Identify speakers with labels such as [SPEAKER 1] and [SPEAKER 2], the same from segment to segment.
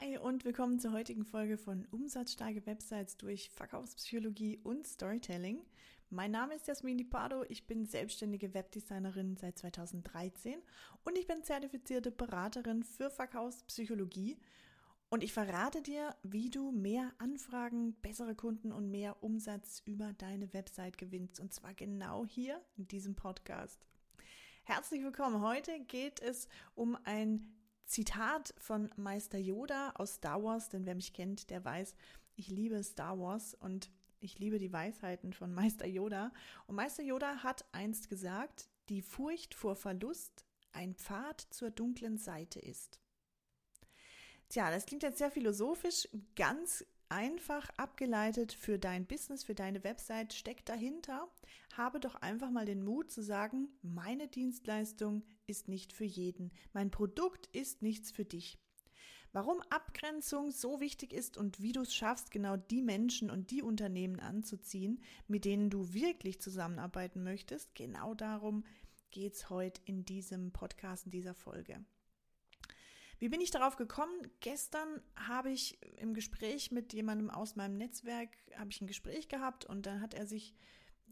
[SPEAKER 1] Hi und willkommen zur heutigen Folge von Umsatzstarke Websites durch Verkaufspsychologie und Storytelling. Mein Name ist Jasmini Pardo, ich bin selbstständige Webdesignerin seit 2013 und ich bin zertifizierte Beraterin für Verkaufspsychologie. Und ich verrate dir, wie du mehr Anfragen, bessere Kunden und mehr Umsatz über deine Website gewinnst. Und zwar genau hier in diesem Podcast. Herzlich willkommen. Heute geht es um ein Zitat von Meister Yoda aus Star Wars, denn wer mich kennt, der weiß, ich liebe Star Wars und ich liebe die Weisheiten von Meister Yoda. Und Meister Yoda hat einst gesagt, die Furcht vor Verlust ein Pfad zur dunklen Seite ist. Tja, das klingt jetzt sehr philosophisch, ganz einfach abgeleitet für dein Business, für deine Website steckt dahinter. Habe doch einfach mal den Mut zu sagen, meine Dienstleistung ist nicht für jeden. Mein Produkt ist nichts für dich. Warum Abgrenzung so wichtig ist und wie du es schaffst, genau die Menschen und die Unternehmen anzuziehen, mit denen du wirklich zusammenarbeiten möchtest, genau darum geht es heute in diesem Podcast, in dieser Folge. Wie bin ich darauf gekommen? Gestern habe ich im Gespräch mit jemandem aus meinem Netzwerk, habe ich ein Gespräch gehabt und dann hat er sich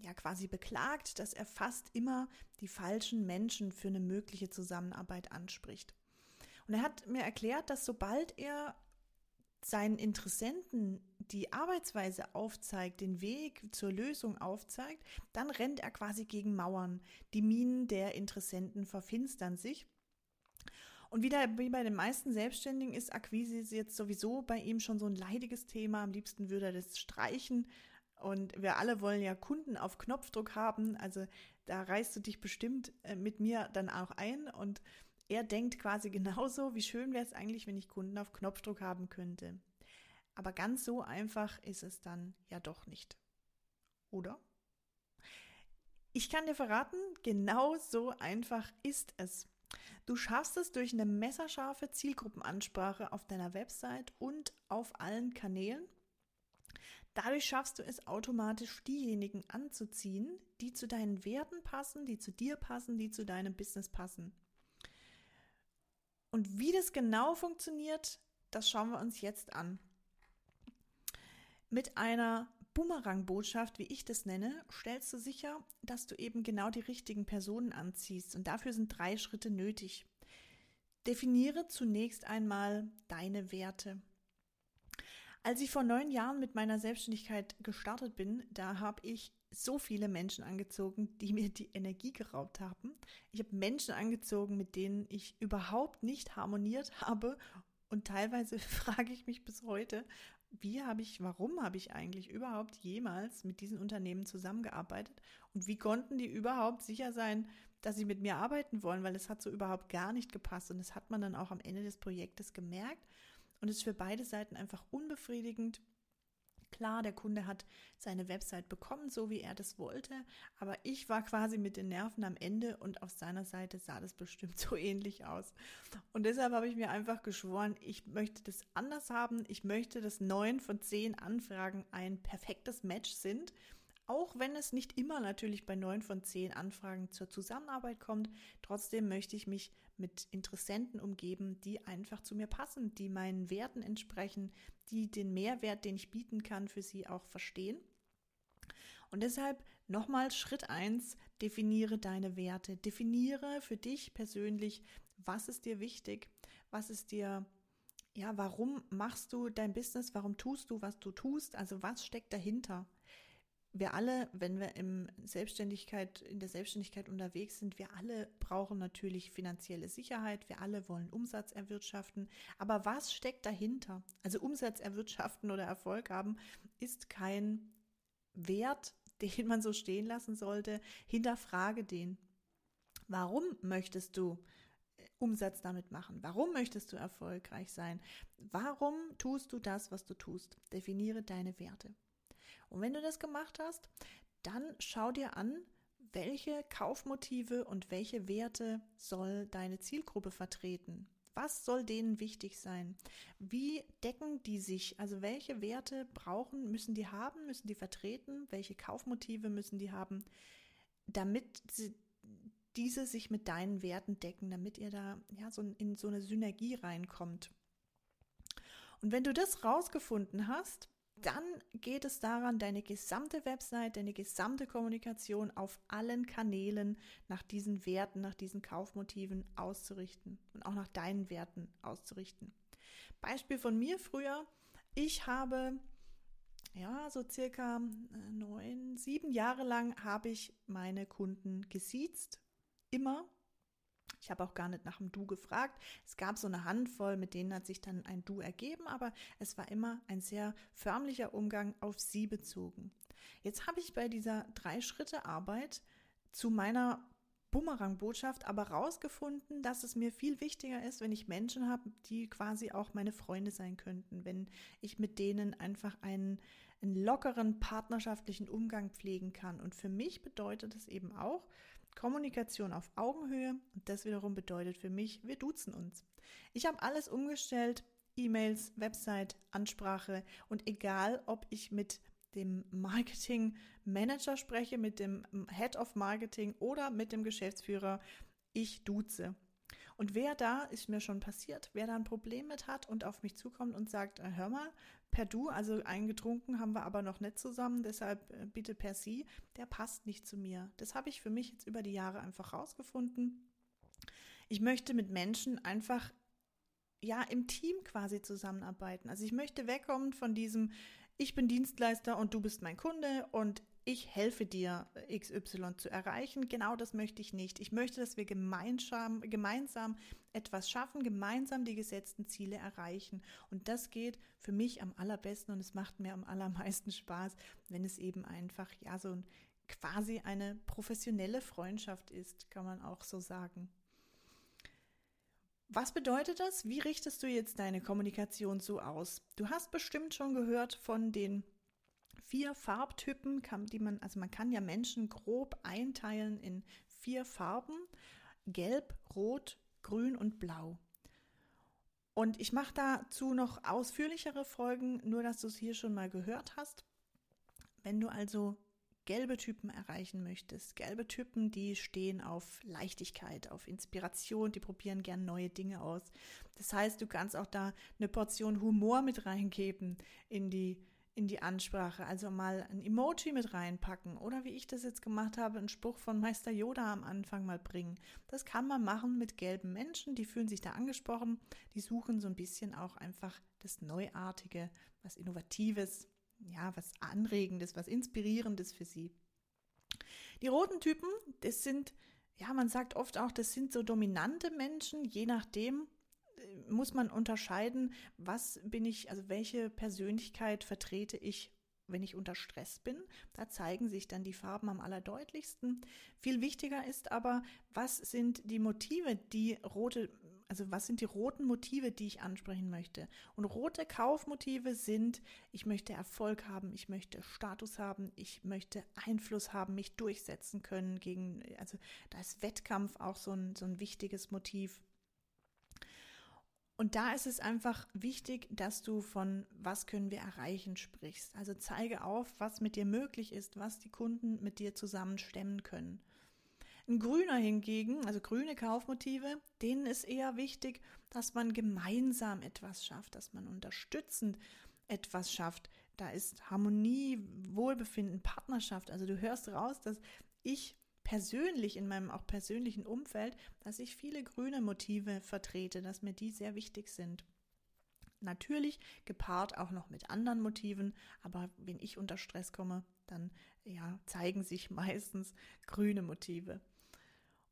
[SPEAKER 1] ja quasi beklagt, dass er fast immer die falschen Menschen für eine mögliche Zusammenarbeit anspricht. Und er hat mir erklärt, dass sobald er seinen Interessenten die Arbeitsweise aufzeigt, den Weg zur Lösung aufzeigt, dann rennt er quasi gegen Mauern. Die Minen der Interessenten verfinstern sich und wieder wie bei den meisten Selbstständigen ist Akquise jetzt sowieso bei ihm schon so ein leidiges Thema. Am liebsten würde er das streichen. Und wir alle wollen ja Kunden auf Knopfdruck haben. Also da reißt du dich bestimmt äh, mit mir dann auch ein. Und er denkt quasi genauso, wie schön wäre es eigentlich, wenn ich Kunden auf Knopfdruck haben könnte. Aber ganz so einfach ist es dann ja doch nicht. Oder? Ich kann dir verraten, genau so einfach ist es. Du schaffst es durch eine messerscharfe Zielgruppenansprache auf deiner Website und auf allen Kanälen. Dadurch schaffst du es automatisch, diejenigen anzuziehen, die zu deinen Werten passen, die zu dir passen, die zu deinem Business passen. Und wie das genau funktioniert, das schauen wir uns jetzt an. Mit einer Boomerang-Botschaft, wie ich das nenne, stellst du sicher, dass du eben genau die richtigen Personen anziehst. Und dafür sind drei Schritte nötig. Definiere zunächst einmal deine Werte. Als ich vor neun Jahren mit meiner Selbstständigkeit gestartet bin, da habe ich so viele Menschen angezogen, die mir die Energie geraubt haben. Ich habe Menschen angezogen, mit denen ich überhaupt nicht harmoniert habe. Und teilweise frage ich mich bis heute, wie habe ich, warum habe ich eigentlich überhaupt jemals mit diesen Unternehmen zusammengearbeitet? Und wie konnten die überhaupt sicher sein, dass sie mit mir arbeiten wollen, weil es hat so überhaupt gar nicht gepasst. Und das hat man dann auch am Ende des Projektes gemerkt. Und es ist für beide Seiten einfach unbefriedigend Klar, der Kunde hat seine Website bekommen, so wie er das wollte, aber ich war quasi mit den Nerven am Ende und auf seiner Seite sah das bestimmt so ähnlich aus. Und deshalb habe ich mir einfach geschworen, ich möchte das anders haben. Ich möchte, dass neun von zehn Anfragen ein perfektes Match sind auch wenn es nicht immer natürlich bei neun von zehn Anfragen zur Zusammenarbeit kommt, trotzdem möchte ich mich mit Interessenten umgeben, die einfach zu mir passen, die meinen Werten entsprechen, die den Mehrwert, den ich bieten kann, für sie auch verstehen. Und deshalb nochmal Schritt eins: definiere deine Werte. Definiere für dich persönlich, was ist dir wichtig, was ist dir ja, warum machst du dein Business? Warum tust du, was du tust? Also was steckt dahinter? Wir alle, wenn wir im Selbstständigkeit, in der Selbstständigkeit unterwegs sind, wir alle brauchen natürlich finanzielle Sicherheit, wir alle wollen Umsatz erwirtschaften. Aber was steckt dahinter? Also Umsatz erwirtschaften oder Erfolg haben ist kein Wert, den man so stehen lassen sollte. Hinterfrage den. Warum möchtest du Umsatz damit machen? Warum möchtest du erfolgreich sein? Warum tust du das, was du tust? Definiere deine Werte. Und wenn du das gemacht hast, dann schau dir an, welche Kaufmotive und welche Werte soll deine Zielgruppe vertreten? Was soll denen wichtig sein? Wie decken die sich? Also welche Werte brauchen, müssen die haben, müssen die vertreten? Welche Kaufmotive müssen die haben, damit sie, diese sich mit deinen Werten decken, damit ihr da ja so in so eine Synergie reinkommt? Und wenn du das rausgefunden hast, dann geht es daran, deine gesamte Website, deine gesamte Kommunikation auf allen Kanälen nach diesen Werten, nach diesen Kaufmotiven auszurichten und auch nach deinen Werten auszurichten. Beispiel von mir früher, ich habe ja so circa äh, neun, sieben Jahre lang habe ich meine Kunden gesiezt, immer ich habe auch gar nicht nach dem Du gefragt. Es gab so eine Handvoll, mit denen hat sich dann ein Du ergeben, aber es war immer ein sehr förmlicher Umgang auf sie bezogen. Jetzt habe ich bei dieser Drei-Schritte-Arbeit zu meiner Bumerang-Botschaft aber rausgefunden, dass es mir viel wichtiger ist, wenn ich Menschen habe, die quasi auch meine Freunde sein könnten, wenn ich mit denen einfach einen, einen lockeren partnerschaftlichen Umgang pflegen kann. Und für mich bedeutet es eben auch, Kommunikation auf Augenhöhe und das wiederum bedeutet für mich, wir duzen uns. Ich habe alles umgestellt, E-Mails, Website, Ansprache und egal, ob ich mit dem Marketing Manager spreche, mit dem Head of Marketing oder mit dem Geschäftsführer, ich duze. Und wer da, ist mir schon passiert, wer da ein Problem mit hat und auf mich zukommt und sagt, äh, hör mal, per Du, also eingetrunken haben wir aber noch nicht zusammen, deshalb äh, bitte per Sie, der passt nicht zu mir. Das habe ich für mich jetzt über die Jahre einfach rausgefunden. Ich möchte mit Menschen einfach ja im Team quasi zusammenarbeiten. Also ich möchte wegkommen von diesem ich bin Dienstleister und du bist mein Kunde und ich helfe dir, XY zu erreichen. Genau das möchte ich nicht. Ich möchte, dass wir gemeinsam, gemeinsam etwas schaffen, gemeinsam die gesetzten Ziele erreichen. Und das geht für mich am allerbesten und es macht mir am allermeisten Spaß, wenn es eben einfach, ja, so ein, quasi eine professionelle Freundschaft ist, kann man auch so sagen. Was bedeutet das? Wie richtest du jetzt deine Kommunikation so aus? Du hast bestimmt schon gehört von den vier Farbtypen, die man, also man kann ja Menschen grob einteilen in vier Farben: Gelb, Rot, Grün und Blau. Und ich mache dazu noch ausführlichere Folgen, nur dass du es hier schon mal gehört hast. Wenn du also gelbe Typen erreichen möchtest, gelbe Typen, die stehen auf Leichtigkeit, auf Inspiration, die probieren gern neue Dinge aus. Das heißt, du kannst auch da eine Portion Humor mit reingeben in die in die Ansprache, also mal ein Emoji mit reinpacken oder wie ich das jetzt gemacht habe, einen Spruch von Meister Yoda am Anfang mal bringen. Das kann man machen mit gelben Menschen, die fühlen sich da angesprochen, die suchen so ein bisschen auch einfach das Neuartige, was Innovatives, ja, was Anregendes, was Inspirierendes für sie. Die roten Typen, das sind, ja, man sagt oft auch, das sind so dominante Menschen, je nachdem, muss man unterscheiden, was bin ich, also welche Persönlichkeit vertrete ich wenn ich unter Stress bin. Da zeigen sich dann die Farben am allerdeutlichsten. Viel wichtiger ist aber, was sind die Motive, die rote, also was sind die roten Motive, die ich ansprechen möchte? Und rote Kaufmotive sind, ich möchte Erfolg haben, ich möchte Status haben, ich möchte Einfluss haben, mich durchsetzen können gegen, also da ist Wettkampf auch so ein, so ein wichtiges Motiv. Und da ist es einfach wichtig, dass du von was können wir erreichen sprichst. Also zeige auf, was mit dir möglich ist, was die Kunden mit dir zusammen stemmen können. Ein Grüner hingegen, also grüne Kaufmotive, denen ist eher wichtig, dass man gemeinsam etwas schafft, dass man unterstützend etwas schafft. Da ist Harmonie, Wohlbefinden, Partnerschaft. Also du hörst raus, dass ich persönlich, in meinem auch persönlichen Umfeld, dass ich viele grüne Motive vertrete, dass mir die sehr wichtig sind. Natürlich gepaart auch noch mit anderen Motiven, aber wenn ich unter Stress komme, dann ja, zeigen sich meistens grüne Motive.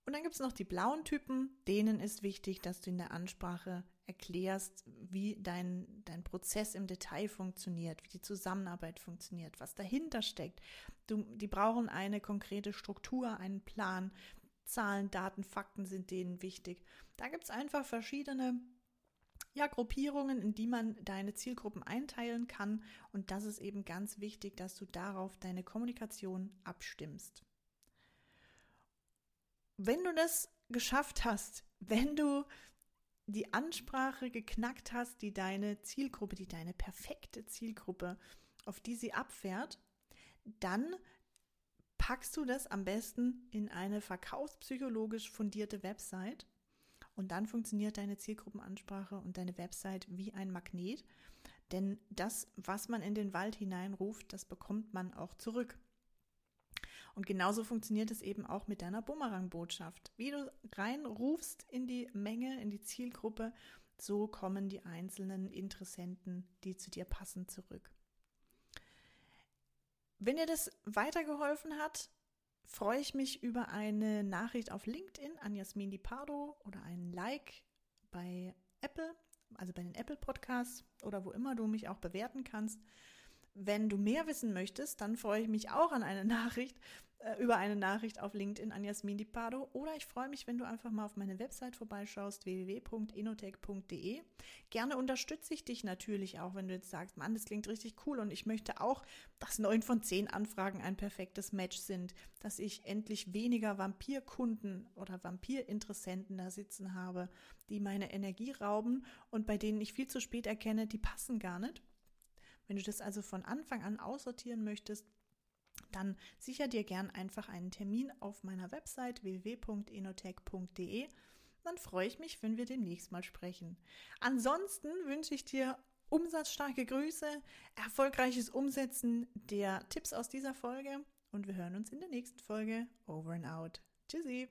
[SPEAKER 1] Und dann gibt es noch die blauen Typen, denen ist wichtig, dass du in der Ansprache erklärst, wie dein, dein Prozess im Detail funktioniert, wie die Zusammenarbeit funktioniert, was dahinter steckt. Du, die brauchen eine konkrete Struktur, einen Plan. Zahlen, Daten, Fakten sind denen wichtig. Da gibt es einfach verschiedene ja, Gruppierungen, in die man deine Zielgruppen einteilen kann. Und das ist eben ganz wichtig, dass du darauf deine Kommunikation abstimmst wenn du das geschafft hast, wenn du die Ansprache geknackt hast, die deine Zielgruppe, die deine perfekte Zielgruppe, auf die sie abfährt, dann packst du das am besten in eine verkaufspsychologisch fundierte Website Und dann funktioniert deine Zielgruppenansprache und deine Website wie ein Magnet. Denn das, was man in den Wald hineinruft, das bekommt man auch zurück. Und genauso funktioniert es eben auch mit deiner Bumerang-Botschaft. Wie du reinrufst in die Menge, in die Zielgruppe, so kommen die einzelnen Interessenten, die zu dir passen, zurück. Wenn dir das weitergeholfen hat, freue ich mich über eine Nachricht auf LinkedIn an Jasmin Di Pardo oder einen Like bei Apple, also bei den Apple Podcasts oder wo immer du mich auch bewerten kannst. Wenn du mehr wissen möchtest, dann freue ich mich auch an eine Nachricht äh, über eine Nachricht auf LinkedIn an Jasmin Di Pardo oder ich freue mich, wenn du einfach mal auf meine Website vorbeischaust, www.inotech.de. Gerne unterstütze ich dich natürlich auch, wenn du jetzt sagst, Mann, das klingt richtig cool und ich möchte auch, dass neun von zehn Anfragen ein perfektes Match sind, dass ich endlich weniger Vampirkunden oder Vampirinteressenten da sitzen habe, die meine Energie rauben und bei denen ich viel zu spät erkenne, die passen gar nicht. Wenn du das also von Anfang an aussortieren möchtest, dann sicher dir gern einfach einen Termin auf meiner Website www.enotech.de. Dann freue ich mich, wenn wir demnächst mal sprechen. Ansonsten wünsche ich dir umsatzstarke Grüße, erfolgreiches Umsetzen der Tipps aus dieser Folge und wir hören uns in der nächsten Folge. Over and out. Tschüssi.